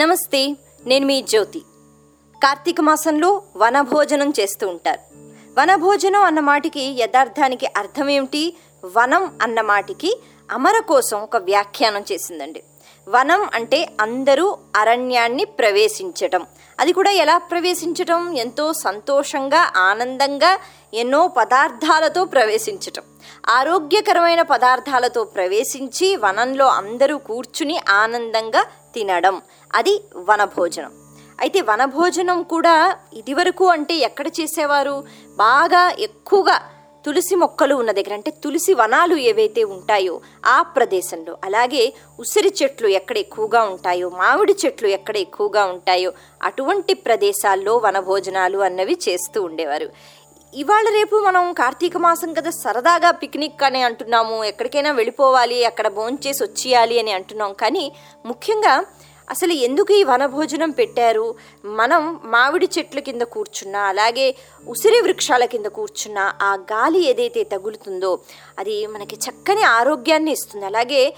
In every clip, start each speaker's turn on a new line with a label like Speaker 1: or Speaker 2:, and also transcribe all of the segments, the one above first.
Speaker 1: నమస్తే నేను మీ జ్యోతి. కార్తీక మాసంలో వనభోజనం చేస్తూ ఉంటారు. వనభోజనం అన్న మాటికి యథార్థానికి అర్థం ఏమిటి వనం అన్న మాటికి అమర కోసం ఒక వ్యాఖ్యానం చేసిందండి. వనం అంటే అందరూ అరణ్యాన్ని ప్రవేశించటం. అది కూడా ఎలా ప్రవేశించటం? ఎంతో సంతోషంగా ఆనందంగా ఎన్నో పదార్థాలతో ప్రవేశించటం. ఆరోగ్యకరమైన పదార్థాలతో ప్రవేశించి వనంలో అందరూ కూర్చుని ఆనందంగా తినడం. అది వనభోజనం. అయితే వనభోజనం కూడా ఇదివరకు అంటే ఎక్కడ చేసేవారు? బాగా ఎక్కువగా తులసి మొక్కలు ఉన్న దగ్గర అంటే తులసి వనాలు ఏవైతే ఉంటాయో ఆ ప్రదేశంలో అలాగే ఉసిరి చెట్లు ఎక్కడ ఎక్కువగా ఉంటాయో మామిడి చెట్లు ఎక్కడ ఎక్కువగా ఉంటాయో అటువంటి ప్రదేశాల్లో వనభోజనాలు అన్నవి చేస్తూ ఉండేవారు. ఇవాళ రేపు మనం కార్తీక మాసం కదా సరదాగా పిక్నిక్ అని అంటున్నాము. ఎక్కడికైనా వెళ్ళిపోవాలి అక్కడ భోంచేసి వచ్చేయాలి అని అంటున్నాం. కానీ ముఖ్యంగా అసలు ఎందుకు ఈ వనభోజనం పెట్టారు? మనం మామిడి చెట్ల కింద కూర్చున్నా అలాగే ఉసిరి వృక్షాల కింద కూర్చున్న ఆ గాలి ఏదైతే తగులుతుందో అది మనకి చక్కని ఆరోగ్యాన్ని ఇస్తుంది. అలాగే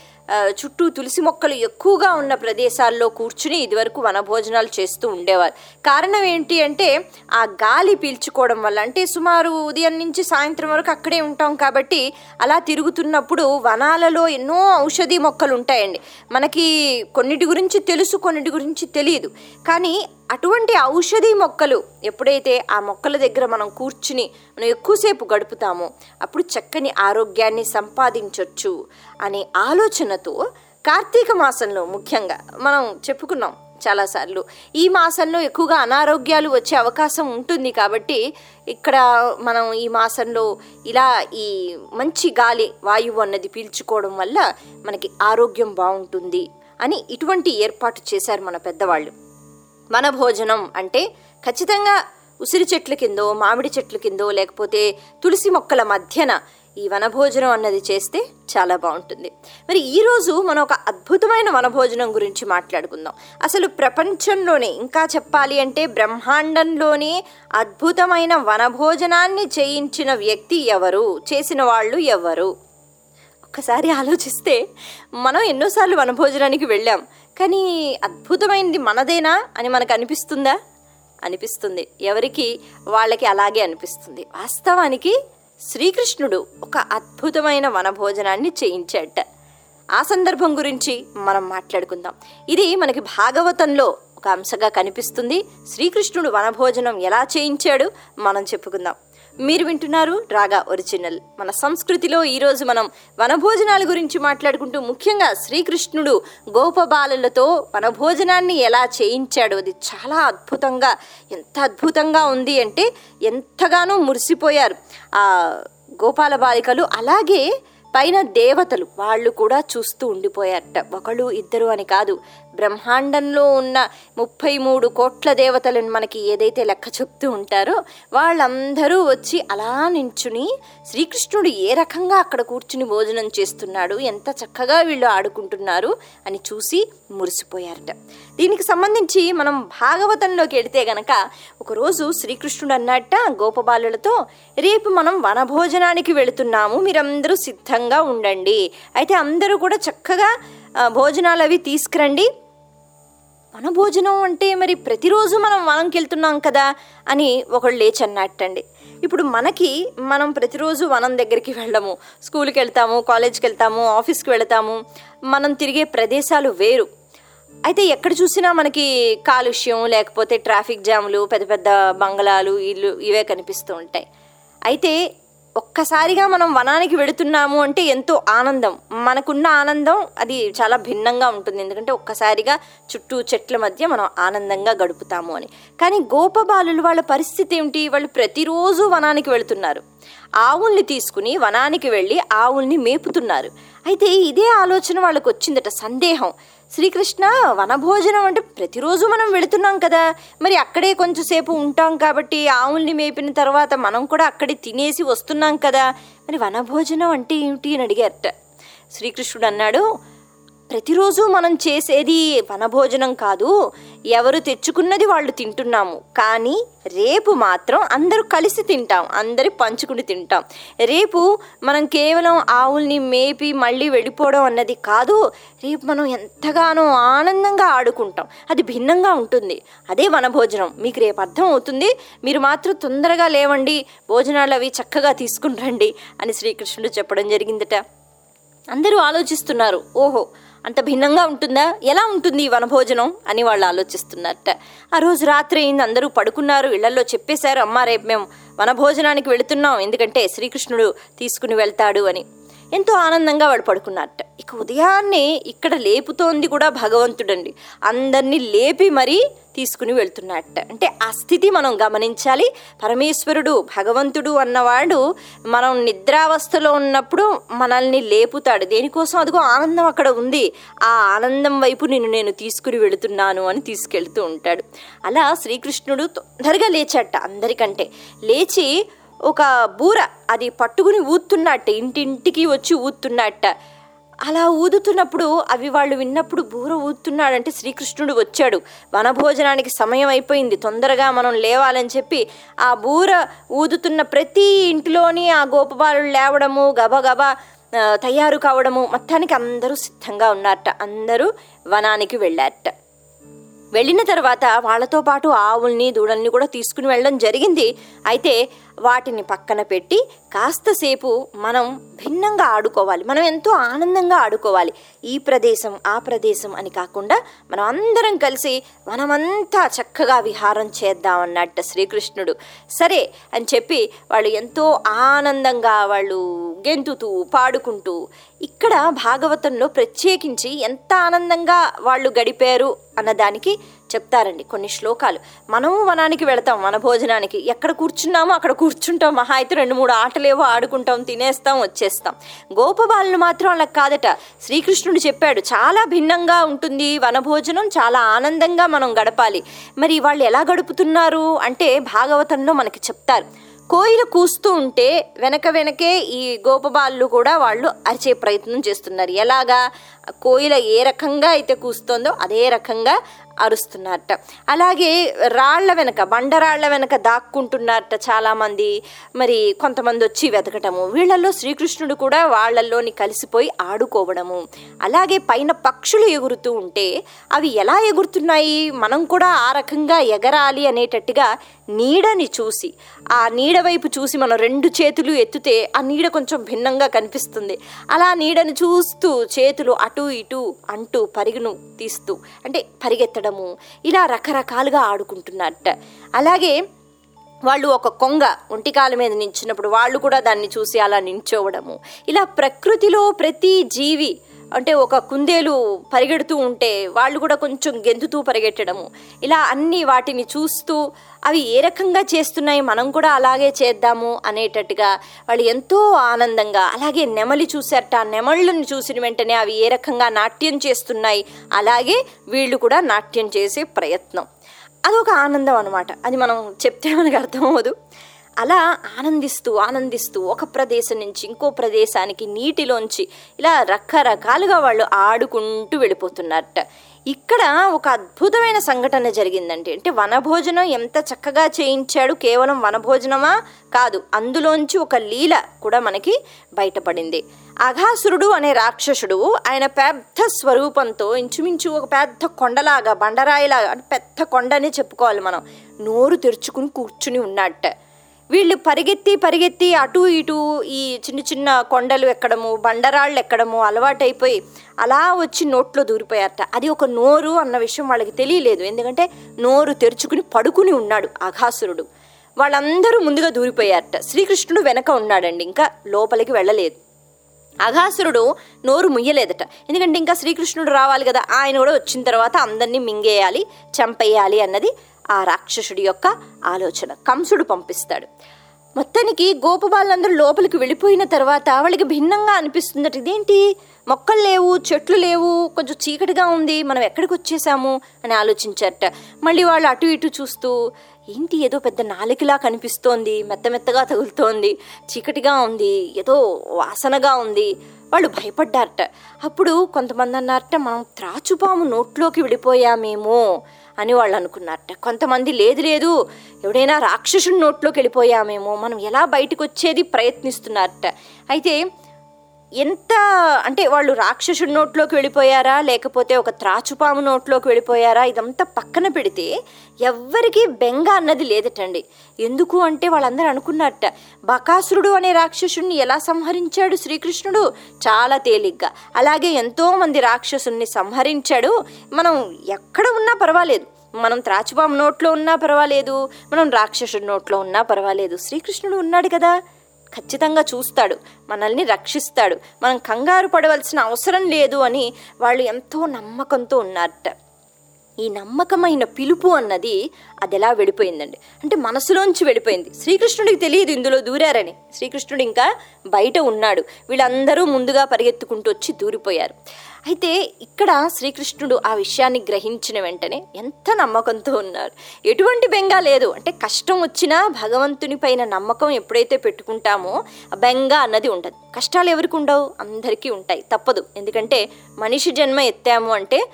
Speaker 1: చుట్టూ తులసి మొక్కలు ఎక్కువగా ఉన్న ప్రదేశాల్లో కూర్చుని ఇదివరకు వనభోజనాలు చేస్తూ ఉండేవారు. కారణం ఏంటి అంటే ఆ గాలి పీల్చుకోవడం వల్ల అంటే సుమారు ఉదయం నుంచి సాయంత్రం వరకు అక్కడే ఉంటాం కాబట్టి అలా తిరుగుతున్నప్పుడు వనాలలో ఎన్నో ఔషధీ మొక్కలు ఉంటాయండి. మనకి కొన్నిటి గురించి తెలుసు కొన్నిటి గురించి తెలియదు కానీ అటువంటి ఔషధి మొక్కలు ఎప్పుడైతే ఆ మొక్కల దగ్గర మనం కూర్చుని మనం ఎక్కువసేపు గడుపుతామో అప్పుడు చక్కని ఆరోగ్యాన్ని సంపాదించవచ్చు అనే ఆలోచనతో కార్తీక మాసంలో ముఖ్యంగా మనం చెప్పుకున్నాం చాలాసార్లు. ఈ మాసంలో ఎక్కువగా అనారోగ్యాలు వచ్చే అవకాశం ఉంటుంది కాబట్టి ఇక్కడ మనం ఈ మాసంలో ఇలా ఈ మంచి గాలి వాయువు అన్నది పీల్చుకోవడం వల్ల మనకి ఆరోగ్యం బాగుంటుంది అని ఇటువంటి ఏర్పాటు చేశారు మన పెద్దవాళ్ళు. మన భోజనం అంటే ఖచ్చితంగా ఉసిరి చెట్ల కిందో మామిడి చెట్ల కిందో లేకపోతే తులసి మొక్కల మధ్యన ఈ వనభోజనం అన్నది చేస్తే చాలా బాగుంటుంది. మరి ఈరోజు మనం ఒక అద్భుతమైన వనభోజనం గురించి మాట్లాడుకుందాం. అసలు ప్రపంచంలోనే ఇంకా చెప్పాలి అంటే బ్రహ్మాండంలోనే అద్భుతమైన వనభోజనాన్ని చేయించిన వ్యక్తి ఎవరు? చేసిన వాళ్ళు ఎవరు? ఒక్కసారి ఆలోచిస్తే మనం ఎన్నోసార్లు వనభోజనానికి వెళ్ళాం. కానీ అద్భుతమైనది మనదేనా అని మనకు అనిపిస్తుందా. అనిపిస్తుంది ఎవరికి? వాళ్ళకి అలాగే అనిపిస్తుంది. వాస్తవానికి శ్రీకృష్ణుడు ఒక అద్భుతమైన వనభోజనాన్ని చేయించాట ఆ సందర్భం గురించి మనం మాట్లాడుకుందాం. ఇది మనకి భాగవతంలో ఒక అంశగా కనిపిస్తుంది. శ్రీకృష్ణుడు వనభోజనం ఎలా చేయించాడు? మనం చెప్పుకుందాం. మీరు వింటున్నారు రాగా ఒరిజినల్. మన సంస్కృతిలో ఈరోజు మనం వనభోజనాల గురించి మాట్లాడుకుంటూ ముఖ్యంగా శ్రీకృష్ణుడు గోపబాలులతో వనభోజనాన్ని ఎలా చేయించాడు అది చాలా అద్భుతంగా ఎంత అద్భుతంగా ఉంది అంటే ఎంతగానో మురిసిపోయారు. ఆ గోపాల బాలికలు అలాగే పైన దేవతలు వాళ్ళు కూడా చూస్తూ ఉండిపోయారట. ఒకళ్ళు ఇద్దరు అని కాదు బ్రహ్మాండంలో ఉన్న ముప్పై మూడు కోట్ల దేవతలను మనకి ఏదైతే లెక్క చెప్తూ ఉంటారో వాళ్ళందరూ వచ్చి అలా నించుని శ్రీకృష్ణుడు ఏ రకంగా అక్కడ కూర్చుని భోజనం చేస్తున్నాడు ఎంత చక్కగా వీళ్ళు ఆడుకుంటున్నారు అని చూసి మురిసిపోయారట. దీనికి సంబంధించి మనం భాగవతంలోకి వెళితే గనక ఒకరోజు శ్రీకృష్ణుడు అన్నట్ట గోపబాలులతో రేపు మనం వనభోజనానికి వెళుతున్నాము మీరందరూ సిద్ధంగా ఉండండి. అయితే అందరూ కూడా చక్కగా భోజనాలు అవి తీసుకురండి. మన భోజనం అంటే మరి ప్రతిరోజు మనం వనంకి వెళ్తున్నాం కదా అని ఒకళ్ళు లేచి అన్నట్టండి ఇప్పుడు మనకి మనం ప్రతిరోజు వనం దగ్గరికి వెళ్ళము. స్కూల్కి వెళ్తాము కాలేజ్కి వెళ్తాము ఆఫీస్కి వెళ్తాము. మనం తిరిగే ప్రదేశాలు వేరు. అయితే ఎక్కడ చూసినా మనకి కాలుష్యం లేకపోతే ట్రాఫిక్ జాములు పెద్ద పెద్ద బంగళాలు ఇల్లు ఇవే కనిపిస్తూ ఉంటాయి. అయితే ఒక్కసారిగా మనం వనానికి వెళుతున్నాము అంటే ఎంతో ఆనందం. మనకున్న ఆనందం అది చాలా భిన్నంగా ఉంటుంది. ఎందుకంటే ఒక్కసారిగా చుట్టూ చెట్ల మధ్య మనం ఆనందంగా గడుపుతాము అని. కానీ గోపబాలులు వాళ్ళ పరిస్థితి ఏమిటి? వాళ్ళు ప్రతిరోజు వనానికి వెళుతున్నారు. ఆవుల్ని తీసుకుని వనానికి వెళ్ళి ఆవుల్ని మేపుతున్నారు. అయితే ఇదే ఆలోచన వాళ్ళకు వచ్చిందట సందేహం. శ్రీకృష్ణ వనభోజనం అంటే ప్రతిరోజు మనం వెళుతున్నాం కదా. మరి అక్కడే కొంచెంసేపు ఉంటాం కాబట్టి ఆవుల్ని మేపిన తర్వాత మనం కూడా అక్కడే తినేసి వస్తున్నాం కదా. మరి వనభోజనం అంటే ఏమిటి అని అడిగారట. శ్రీకృష్ణుడు అన్నాడు ప్రతిరోజు మనం చేసేది వనభోజనం కాదు ఎవరు తెచ్చుకున్నది వాళ్ళు తింటున్నాము. కానీ రేపు మాత్రం అందరూ కలిసి తింటాం అందరి పంచుకుని తింటాం. రేపు మనం కేవలం ఆవుల్ని మేపి మళ్ళీ వెళ్ళిపోవడం అన్నది కాదు రేపు మనం ఎంతగానో ఆనందంగా ఆడుకుంటాం. అది భిన్నంగా ఉంటుంది. అదే వనభోజనం. మీకు రేపు అర్థం అవుతుంది. మీరు మాత్రం తొందరగా లేవండి భోజనాలు అవి చక్కగా తీసుకుని రండి అని శ్రీకృష్ణుడు చెప్పడం జరిగిందట. అందరూ ఆలోచిస్తున్నారు. ఓహో అంత భిన్నంగా ఉంటుందా? ఎలా ఉంటుంది ఈ వనభోజనం? అని వాళ్ళు ఆలోచిస్తున్నారట ఆ రోజు రాత్రి అయింది అందరూ పడుకున్నారు ఇళ్ళలో చెప్పేశారు అమ్మ రేపు మేము వనభోజనానికి వెళుతున్నాం ఎందుకంటే శ్రీకృష్ణుడు తీసుకుని వెళ్తాడు అని. ఎంతో ఆనందంగా వాడు పడుకున్నట్ట. ఇక ఉదయాన్నే ఇక్కడ లేపుతోంది కూడా భగవంతుడండి. అందరినీ లేపి మరీ తీసుకుని వెళ్తున్నట్ట. అంటే ఆ స్థితి మనం గమనించాలి. పరమేశ్వరుడు భగవంతుడు అన్నవాడు మనం నిద్రావస్థలో ఉన్నప్పుడు మనల్ని లేపుతాడు. దేనికోసం? అదిగో ఆనందం అక్కడ ఉంది. ఆ ఆనందం వైపు నిన్ను నేను తీసుకుని వెళుతున్నాను అని తీసుకెళ్తూ ఉంటాడు. అలా శ్రీకృష్ణుడు తొందరగా లేచట అందరికంటే. లేచి ఒక బూర అది పట్టుకుని ఊతున్నట్ట ఇంటింటికి వచ్చి ఊతున్నట్ట అలా ఊదుతున్నప్పుడు అవి వాళ్ళు విన్నప్పుడు బూర ఊతున్నాడంటే శ్రీకృష్ణుడు వచ్చాడు. వనభోజనానికి సమయం అయిపోయింది. తొందరగా మనం లేవాలని చెప్పి ఆ బూర ఊదుతున్న ప్రతి ఇంటిలోని ఆ గోపబాలు లేవడము గబగబా తయారు కావడము మొత్తానికి అందరూ సిద్ధంగా ఉన్నారట. అందరూ వనానికి వెళ్ళారట. వెళ్ళిన తర్వాత వాళ్ళతో పాటు ఆవుల్ని దూడల్ని కూడా తీసుకుని వెళ్ళడం జరిగింది. అయితే వాటిని పక్కన పెట్టి కాస్తసేపు మనం భిన్నంగా ఆడుకోవాలి. మనం ఎంతో ఆనందంగా ఆడుకోవాలి. ఈ ప్రదేశం ఆ ప్రదేశం అని కాకుండా మనం అందరం కలిసి మనమంతా చక్కగా విహారం చేద్దామన్నట్ట శ్రీకృష్ణుడు. సరే అని చెప్పి వాళ్ళు ఎంతో ఆనందంగా వాళ్ళు గెంతుతూ పాడుకుంటూ ఇక్కడ భాగవతంలో ప్రత్యేకించి ఎంత ఆనందంగా వాళ్ళు గడిపారు అన్నదానికి చెప్తారండి కొన్ని శ్లోకాలు. మనము వనానికి వెళతాం మన భోజనానికి. ఎక్కడ కూర్చున్నామో అక్కడ కూర్చుంటాం మహా అయితే రెండు మూడు ఆటలేవో ఆడుకుంటాం తినేస్తాం వచ్చేస్తాం. గోపబాలను మాత్రం అలా కాదట. శ్రీకృష్ణుడు చెప్పాడు చాలా భిన్నంగా ఉంటుంది వనభోజనం చాలా ఆనందంగా మనం గడపాలి. మరి వాళ్ళు ఎలా గడుపుతున్నారు అంటే భాగవతంలో మనకి చెప్తారు. కోయిలు కూస్తూ ఉంటే వెనక వెనకే ఈ గోపబాలు కూడా వాళ్ళు అరిచే ప్రయత్నం చేస్తున్నారు. ఎలాగా? కోయిల ఏ రకంగా అయితే కూస్తోందో అదే రకంగా అరుస్తున్నారట. అలాగే రాళ్ళ వెనక బండరాళ్ళ వెనక దాక్కుంటున్నారట చాలామంది. మరి కొంతమంది వచ్చి వెతకటము వీళ్ళల్లో శ్రీకృష్ణుడు కూడా వాళ్ళల్లోని కలిసిపోయి ఆడుకోవడము. అలాగే పైన పక్షులు ఎగురుతూ ఉంటే అవి ఎలా ఎగురుతున్నాయి? మనం కూడా ఆ రకంగా ఎగరాలి అనేటట్టుగా నీడని చూసి ఆ నీడ వైపు చూసి మనం రెండు చేతులు ఎత్తితే ఆ నీడ కొంచెం భిన్నంగా కనిపిస్తుంది. అలా నీడని చూస్తూ చేతులు అటు ఇటు అంటూ పరిగును తీస్తూ అంటే పరిగెత్తడము ఇలా రకరకాలుగా ఆడుకుంటున్నట్ట. అలాగే వాళ్ళు ఒక కొంగ ఒంటికాల మీద నించినప్పుడు వాళ్ళు కూడా దాన్ని చూసి అలా నించోవడము. ఇలా ప్రకృతిలో ప్రతి జీవి అంటే ఒక కుందేలు పరిగెడుతూ ఉంటే వాళ్ళు కూడా కొంచెం గెంతుతూ పరిగెట్టడము. ఇలా అన్ని వాటిని చూస్తూ అవి ఏ రకంగా చేస్తున్నాయి మనం కూడా అలాగే చేద్దాము అనేటట్టుగా వాళ్ళు ఎంతో ఆనందంగా అలాగే నెమలి చూశారట నెమళ్ళను నెమళ్ళని చూసిన వెంటనే అవి ఏ రకంగా నాట్యం చేస్తున్నాయి అలాగే వీళ్ళు కూడా నాట్యం చేసే ప్రయత్నం. అదొక ఆనందం అనమాట అది మనం చెప్తే మనకు అర్థం అవ్వదు అలా ఆనందిస్తూ ఆనందిస్తూ ఒక ప్రదేశం నుంచి ఇంకో ప్రదేశానికి నీటిలోంచి ఇలా రకరకాలుగా వాళ్ళు ఆడుకుంటూ వెళ్ళిపోతున్నారట. ఇక్కడ ఒక అద్భుతమైన సంఘటన జరిగిందండి. అంటే వనభోజనం ఎంత చక్కగా చేయించాడు? కేవలం వనభోజనమా? కాదు అందులోంచి ఒక లీల కూడా మనకి బయటపడింది. అఘాసురుడు అనే రాక్షసుడు ఆయన పెద్ద స్వరూపంతో ఇంచుమించు ఒక పెద్ద కొండలాగా బండరాయిలాగా అంటే పెద్ద కొండనే చెప్పుకోవాలి మనం నోరు తెరుచుకుని కూర్చుని ఉన్నట్ట వీళ్ళు పరిగెత్తి పరిగెత్తి అటు ఇటు ఈ చిన్న చిన్న కొండలు ఎక్కడము బండరాళ్ళు ఎక్కడము అలవాటైపోయి అలా వచ్చి నోట్లో దూరిపోయారట. అది ఒక నోరు అన్న విషయం వాళ్ళకి తెలియలేదు. ఎందుకంటే నోరు తెరుచుకుని పడుకుని ఉన్నాడు అఘాసురుడు వాళ్ళందరూ ముందుగా దూరిపోయారట. శ్రీకృష్ణుడు వెనక ఉన్నాడండి ఇంకా లోపలికి వెళ్ళలేదు. అఘాసురుడు నోరు ముయ్యలేదట. ఎందుకంటే ఇంకా శ్రీకృష్ణుడు రావాలి కదా ఆయన కూడా వచ్చిన తర్వాత అందరినీ మింగేయాలి చంపేయాలి అన్నది ఆ రాక్షసుడి యొక్క ఆలోచన. కంసుడు పంపిస్తాడు. మొత్తానికి గోపబాలందరూ లోపలికి వెళ్ళిపోయిన తర్వాత వాళ్ళకి భిన్నంగా అనిపిస్తుందట ఇదేంటి? మొక్కలు లేవు చెట్లు లేవు కొంచెం చీకటిగా ఉంది మనం ఎక్కడికి వచ్చేసాము? అని ఆలోచించారట. మళ్ళీ వాళ్ళు అటు ఇటు చూస్తూ ఏంటి ఏదో పెద్ద నాలికలా కనిపిస్తోంది మెత్త మెత్తగా తగులుతోంది చీకటిగా ఉంది ఏదో వాసనగా ఉంది. వాళ్ళు భయపడ్డారట. అప్పుడు కొంతమంది అన్నారట మనం త్రాచుపాము నోట్లోకి వెళ్ళిపోయామేమో అని వాళ్ళు అనుకున్నారట. కొంతమంది లేదు లేదు ఎవడైనా రాక్షసుడి నోట్లోకి వెళ్ళిపోయామేమో మనం ఎలా బయటకు వచ్చేది ప్రయత్నిస్తున్నారట. అయితే ఎంత అంటే వాళ్ళు రాక్షసుడి నోట్లోకి వెళ్ళిపోయారా? లేకపోతే ఒక త్రాచుపాము నోట్లోకి వెళ్ళిపోయారా? ఇదంతా పక్కన పెడితే ఎవ్వరికీ బెంగ అన్నది లేదటండి. ఎందుకు అంటే వాళ్ళందరూ అనుకున్నారట బకాసురుడు అనే రాక్షసుడిని ఎలా సంహరించాడు శ్రీకృష్ణుడు? చాలా తేలిగ్గా. అలాగే ఎంతోమంది రాక్షసుని సంహరించాడు. మనం ఎక్కడ ఉన్నా పర్వాలేదు. మనం త్రాచుపాము నోట్లో ఉన్నా పర్వాలేదు. మనం రాక్షసుడి నోట్లో ఉన్నా పర్వాలేదు. శ్రీకృష్ణుడు ఉన్నాడు కదా. ఖచ్చితంగా చూస్తాడు. మనల్ని రక్షిస్తాడు. మనం కంగారు పడవలసిన అవసరం లేదు అని వాళ్ళు ఎంతో నమ్మకంతో ఉన్నారట. ఈ నమ్మకమైన పిలుపు అన్నది అది ఎలా వెళ్ళిపోయిందండి అంటే మనసులోంచి వెళ్ళిపోయింది శ్రీకృష్ణుడికి తెలియదు ఇందులో దూరారని. శ్రీకృష్ణుడు ఇంకా బయట ఉన్నాడు. వీళ్ళందరూ ముందుగా పరిగెత్తుకుంటూ వచ్చి దూరిపోయారు. అయితే ఇక్కడ శ్రీకృష్ణుడు ఆ విషయాన్ని గ్రహించిన వెంటనే ఎంత నమ్మకంతో ఉన్నారు. ఎటువంటి బెంగ లేదు. అంటే కష్టం వచ్చినా భగవంతుని పైన నమ్మకం ఎప్పుడైతే పెట్టుకుంటామో ఆ బెంగ అన్నది ఉండదు కష్టాలు ఎవరికి ఉండవు? అందరికీ ఉంటాయి. తప్పదు. ఎందుకంటే మనిషి జన్మ ఎత్తాము అంటే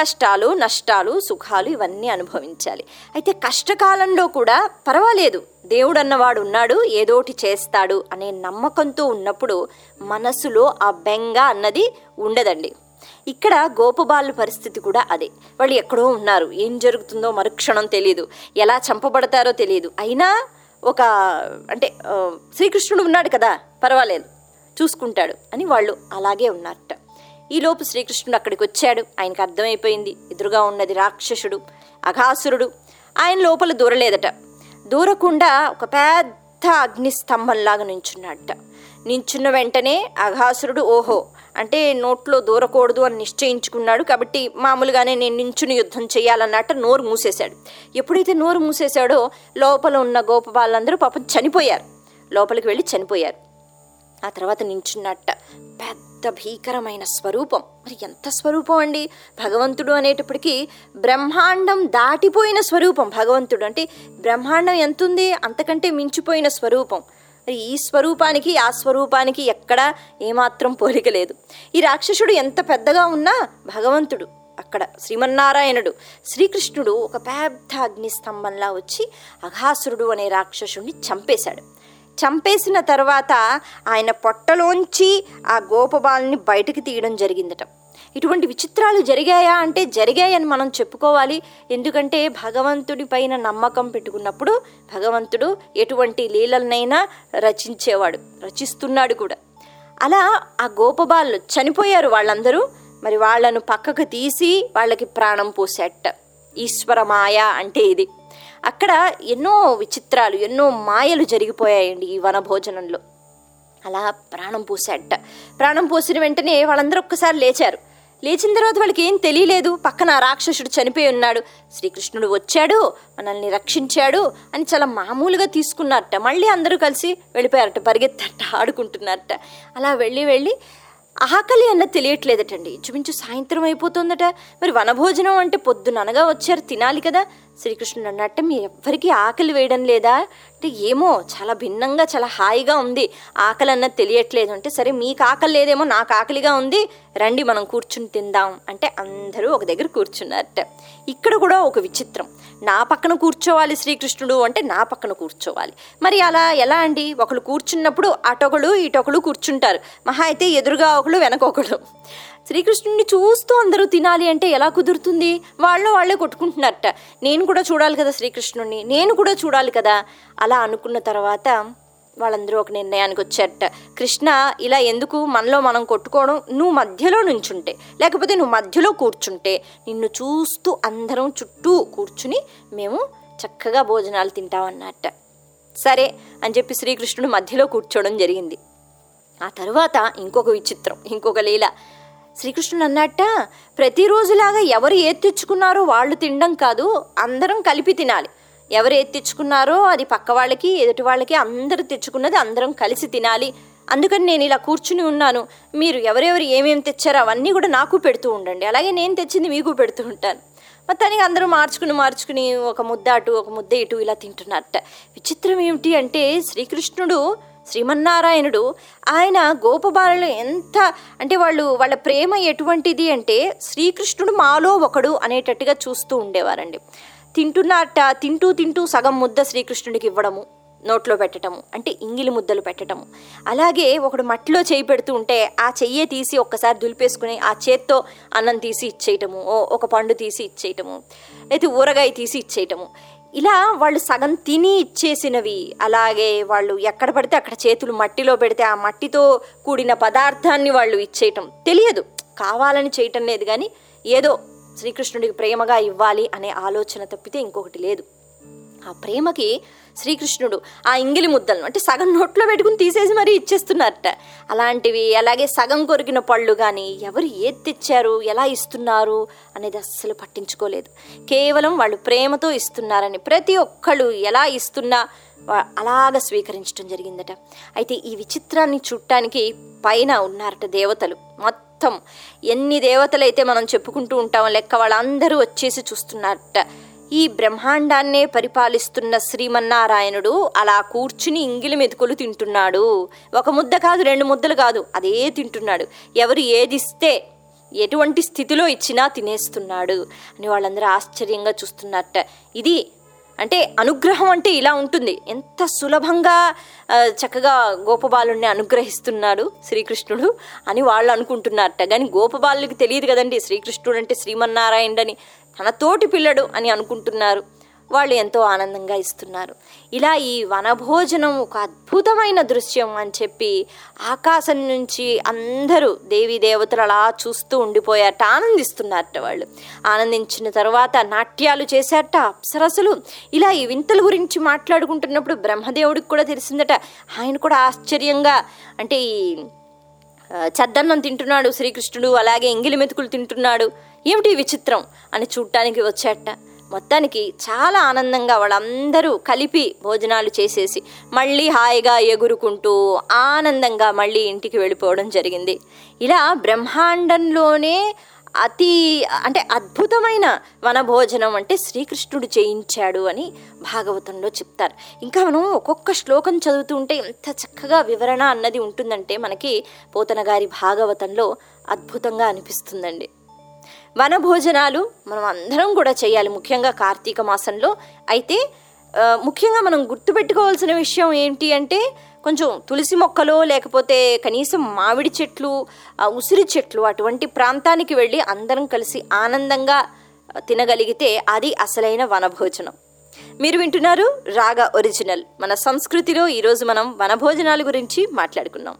Speaker 1: కష్టాలు నష్టాలు సుఖాలు ఇవన్నీ అనుభవించాలి. అయితే కష్టకాలంలో కూడా పర్వాలేదు. దేవుడు అన్నవాడు ఉన్నాడు ఏదోటి చేస్తాడు అనే నమ్మకంతో ఉన్నప్పుడు మనసులో ఆ బెంగ అన్నది ఉండదండి. ఇక్కడ గోపబాలు పరిస్థితి కూడా అదే. వాళ్ళు ఎక్కడో ఉన్నారు. ఏం జరుగుతుందో మరుక్షణం తెలియదు ఎలా చంపబడతారో తెలియదు అయినా ఒక అంటే శ్రీకృష్ణుడు ఉన్నాడు కదా పర్వాలేదు. చూసుకుంటాడు అని వాళ్ళు అలాగే ఉన్నారట. ఈలోపు శ్రీకృష్ణుడు అక్కడికి వచ్చాడు. ఆయనకు అర్థమైపోయింది. ఎదురుగా ఉన్నది రాక్షసుడు అఘాసురుడు. ఆయన లోపల దూరలేదట. దూరకుండా ఒక పెద్ద అగ్ని స్తంభంలాగా నించున్నాడట. నించున్న వెంటనే అఘాసురుడు ఓహో అంటే నోట్లో దూరకూడదు అని నిశ్చయించుకున్నాడు. కాబట్టి మామూలుగానే నేను నించుని యుద్ధం చేయాలన్నట్టు నోరు మూసేశాడు. ఎప్పుడైతే నోరు మూసేశాడో లోపల ఉన్న గోపబాలందరూ పాపం చనిపోయారు. లోపలికి వెళ్ళి చనిపోయారు. ఆ తర్వాత నించున్నట్ట పెద్ద భీకరమైన స్వరూపం. మరి ఎంత స్వరూపం అండి? భగవంతుడు అనేటప్పటికీ బ్రహ్మాండం దాటిపోయిన స్వరూపం. భగవంతుడు అంటే బ్రహ్మాండం ఎంతుంది? అంతకంటే మించిపోయిన స్వరూపం. ఈ స్వరూపానికి ఆ స్వరూపానికి ఎక్కడా ఏమాత్రం పోలిక లేదు. ఈ రాక్షసుడు ఎంత పెద్దగా ఉన్నా భగవంతుడు అక్కడ శ్రీమన్నారాయణుడు శ్రీకృష్ణుడు ఒక పెద్ద అగ్నిస్తంభంలా వచ్చి అఘాసురుడు అనే రాక్షసుడిని చంపేశాడు. చంపేసిన తర్వాత ఆయన పొట్టలోంచి ఆ గోపబాల్ని బయటకు తీయడం జరిగిందట. ఇటువంటి విచిత్రాలు జరిగాయా అంటే జరిగాయని మనం చెప్పుకోవాలి. ఎందుకంటే భగవంతుడి పైన నమ్మకం పెట్టుకున్నప్పుడు భగవంతుడు ఎటువంటి లీలలనైనా రచించేవాడు రచిస్తున్నాడు కూడా. అలా ఆ గోపబాలు చనిపోయారు వాళ్ళందరూ. మరి వాళ్ళను పక్కకు తీసి వాళ్ళకి ప్రాణం పోసేట. ఈశ్వర మాయ అంటే ఇది. అక్కడ ఎన్నో విచిత్రాలు ఎన్నో మాయలు జరిగిపోయాయండి ఈ వనభోజనంలో. అలా ప్రాణం పోసేట. ప్రాణం పోసిన వెంటనే వాళ్ళందరూ ఒక్కసారి లేచారు. లేచిన తర్వాత వాళ్ళకి ఏం తెలియలేదు. పక్కన రాక్షసుడు చనిపోయి ఉన్నాడు. శ్రీకృష్ణుడు వచ్చాడు. మనల్ని రక్షించాడు అని చాలా మామూలుగా తీసుకున్నారట. మళ్ళీ అందరూ కలిసి వెళ్ళిపోయారట పరిగెత్తట ఆడుకుంటున్నారట. అలా వెళ్ళి వెళ్ళి ఆకలి అన్నది తెలియట్లేదటండి. ఇంచుమించు సాయంత్రం అయిపోతుందట. మరి వనభోజనం అంటే పొద్దున అనగా వచ్చారు తినాలి కదా. శ్రీకృష్ణుడు అన్నట్టు మీ ఎవ్వరికీ ఆకలి వేయడం లేదా? అంటే ఏమో చాలా భిన్నంగా చాలా హాయిగా ఉంది. ఆకలి అన్నది తెలియట్లేదు అంటే సరే మీకు ఆకలి లేదేమో నాకు ఆకలిగా ఉంది. రండి మనం కూర్చుని తిందాం. అంటే అందరూ ఒక దగ్గర కూర్చున్నారట ఇక్కడ కూడా ఒక విచిత్రం. నా పక్కన కూర్చోవాలి శ్రీకృష్ణుడు అంటే నా పక్కన కూర్చోవాలి. మరి అలా ఎలా అండి? ఒకళ్ళు కూర్చున్నప్పుడు అటొకడు ఇటొకడు కూర్చుంటారు. మహా అయితే ఎదురుగా ఒకళ్ళు వెనక శ్రీకృష్ణుడిని చూస్తూ అందరూ తినాలి అంటే ఎలా కుదురుతుంది? వాళ్ళు వాళ్ళే కొట్టుకుంటున్నారట. నేను కూడా చూడాలి కదా శ్రీకృష్ణుడిని నేను కూడా చూడాలి కదా. అలా అనుకున్న తర్వాత వాళ్ళందరూ ఒక నిర్ణయానికి వచ్చారట. కృష్ణ ఇలా ఎందుకు? మనలో మనం కొట్టుకోవడం నువ్వు మధ్యలో నుంచుంటే లేకపోతే నువ్వు మధ్యలో కూర్చుంటే నిన్ను చూస్తూ అందరం చుట్టూ కూర్చుని మేము చక్కగా భోజనాలు తింటామన్నట్ట సరే అని చెప్పి శ్రీకృష్ణుడు మధ్యలో కూర్చోవడం జరిగింది. ఆ తర్వాత ఇంకొక విచిత్రం ఇంకొక లీల. శ్రీకృష్ణుడు అన్నట్ట ప్రతిరోజులాగా ఎవరు ఏది తెచ్చుకున్నారో వాళ్ళు తినడం కాదు అందరం కలిపి తినాలి. ఎవరు ఏది తెచ్చుకున్నారో అది పక్క వాళ్ళకి ఎదుటి వాళ్ళకి అందరూ తెచ్చుకున్నది అందరం కలిసి తినాలి. అందుకని నేను ఇలా కూర్చుని ఉన్నాను. మీరు ఎవరెవరు ఏమేమి తెచ్చారో అవన్నీ కూడా నాకు పెడుతూ ఉండండి. అలాగే నేను తెచ్చింది మీకు పెడుతూ ఉంటాను. మొత్తానికి అందరూ మార్చుకుని మార్చుకుని ఒక ముద్ద అటు ఒక ముద్ద ఇటు ఇలా తింటున్నట్ట. విచిత్రం ఏమిటి అంటే శ్రీకృష్ణుడు శ్రీమన్నారాయణుడు ఆయన గోపబాలను ఎంత అంటే వాళ్ళు వాళ్ళ ప్రేమ ఎటువంటిది అంటే శ్రీకృష్ణుడు మాలో ఒకడు అనేటట్టుగా చూస్తూ ఉండేవారండి. తింటున్నట్ట తింటూ తింటూ సగం ముద్ద శ్రీకృష్ణుడికి ఇవ్వడము నోట్లో పెట్టడము అంటే ఇంగిలి ముద్దలు పెట్టడము అలాగే ఒకడు మట్టిలో చేయి పెడుతూ ఉంటే ఆ చెయ్యే తీసి ఒక్కసారి దులిపేసుకుని ఆ చేత్తో అన్నం తీసి ఇచ్చేయటము ఓ ఒక పండు తీసి ఇచ్చేయటము అయితే ఊరగాయ తీసి ఇచ్చేయటము. ఇలా వాళ్ళు సగం తిని ఇచ్చేసినవి. అలాగే వాళ్ళు ఎక్కడ పడితే అక్కడ చేతులు మట్టిలో పెడితే ఆ మట్టితో కూడిన పదార్థాన్ని వాళ్ళు ఇచ్చేయటం. తెలియదు. కావాలని చేయటం లేదు కానీ ఏదో శ్రీకృష్ణుడికి ప్రేమగా ఇవ్వాలి అనే ఆలోచన తప్పితే ఇంకొకటి లేదు. ఆ ప్రేమకి శ్రీకృష్ణుడు ఆ ఇంగిలి ముద్దలను అంటే సగం నోట్లో పెట్టుకుని తీసేసి మరీ ఇచ్చేస్తున్నారట. అలాంటివి అలాగే సగం కొరికిన పళ్ళు కానీ ఎవరు ఏది తెచ్చారు ఎలా ఇస్తున్నారు అనేది అస్సలు పట్టించుకోలేదు. కేవలం వాళ్ళు ప్రేమతో ఇస్తున్నారని ప్రతి ఒక్కళ్ళు ఎలా ఇస్తున్నా అలాగ స్వీకరించడం జరిగిందట. అయితే ఈ విచిత్రాన్ని చూడటానికి పైన ఉన్నారట దేవతలు. మొత్తం ఎన్ని దేవతలైతే మనం చెప్పుకుంటూ ఉంటామో లెక్క వాళ్ళందరూ వచ్చేసి చూస్తున్నారట. ఈ బ్రహ్మాండాన్నే పరిపాలిస్తున్న శ్రీమన్నారాయణుడు అలా కూర్చుని ఇంగిలి మెతుకులు తింటున్నాడు. ఒక ముద్ద కాదు రెండు ముద్దలు కాదు అదే తింటున్నాడు. ఎవరు ఏదిస్తే ఎటువంటి స్థితిలో ఇచ్చినా తినేస్తున్నాడు అని వాళ్ళందరూ ఆశ్చర్యంగా చూస్తున్నట్ట. ఇది అంటే అనుగ్రహం అంటే ఇలా ఉంటుంది. ఎంత సులభంగా చక్కగా గోపబాలుని అనుగ్రహిస్తున్నాడు శ్రీకృష్ణుడు అని వాళ్ళు అనుకుంటున్నారట. కానీ గోపబాలుకి తెలియదు కదండి శ్రీకృష్ణుడు అంటే శ్రీమన్నారాయణుడని. తన తోటి పిల్లడు అని అనుకుంటున్నారు. వాళ్ళు ఎంతో ఆనందంగా ఇస్తున్నారు. ఇలా ఈ వనభోజనం ఒక అద్భుతమైన దృశ్యం అని చెప్పి ఆకాశం నుంచి అందరూ దేవీ దేవతలు అలా చూస్తూ ఉండిపోయారట ఆనందిస్తున్నారట వాళ్ళు. ఆనందించిన తర్వాత నాట్యాలు చేశారట అప్సరసలు. ఇలా ఈ వింతల గురించి మాట్లాడుకుంటున్నప్పుడు బ్రహ్మదేవుడికి కూడా తెలిసిందట. ఆయన కూడా ఆశ్చర్యంగా అంటే ఈ చద్దన్నం తింటున్నాడు శ్రీకృష్ణుడు అలాగే ఎంగిలి మెతుకులు తింటున్నాడు. ఏమిటి విచిత్రం అని చూడటానికి వచ్చాట మొత్తానికి చాలా ఆనందంగా వాళ్ళందరూ కలిపి భోజనాలు చేసేసి మళ్ళీ హాయిగా ఎగురుకుంటూ ఆనందంగా మళ్ళీ ఇంటికి వెళ్ళిపోవడం జరిగింది. ఇలా బ్రహ్మాండంలోనే అతి అంటే అద్భుతమైన వనభోజనం అంటే శ్రీకృష్ణుడు చేయించాడు అని భాగవతంలో చెప్తారు. ఇంకా మనం ఒక్కొక్క శ్లోకం చదువుతూ ఉంటే ఎంత చక్కగా వివరణ అన్నది ఉంటుందంటే మనకి పోతన గారి భాగవతంలో అద్భుతంగా అనిపిస్తుందండి. వనభోజనాలు మనం అందరం కూడా చేయాలి ముఖ్యంగా కార్తీక మాసంలో. అయితే ముఖ్యంగా మనం గుర్తుపెట్టుకోవాల్సిన విషయం ఏంటి అంటే కొంచెం తులసి మొక్కలు లేకపోతే కనీసం మామిడి చెట్లు ఉసిరి చెట్లు అటువంటి ప్రాంతానికి వెళ్ళి అందరం కలిసి ఆనందంగా తినగలిగితే అది అసలైన వనభోజనం. మీరు వింటున్నారు రాగా ఒరిజినల్. మన సంస్కృతిలో ఈరోజు మనం వనభోజనాల గురించి మాట్లాడుకున్నాం.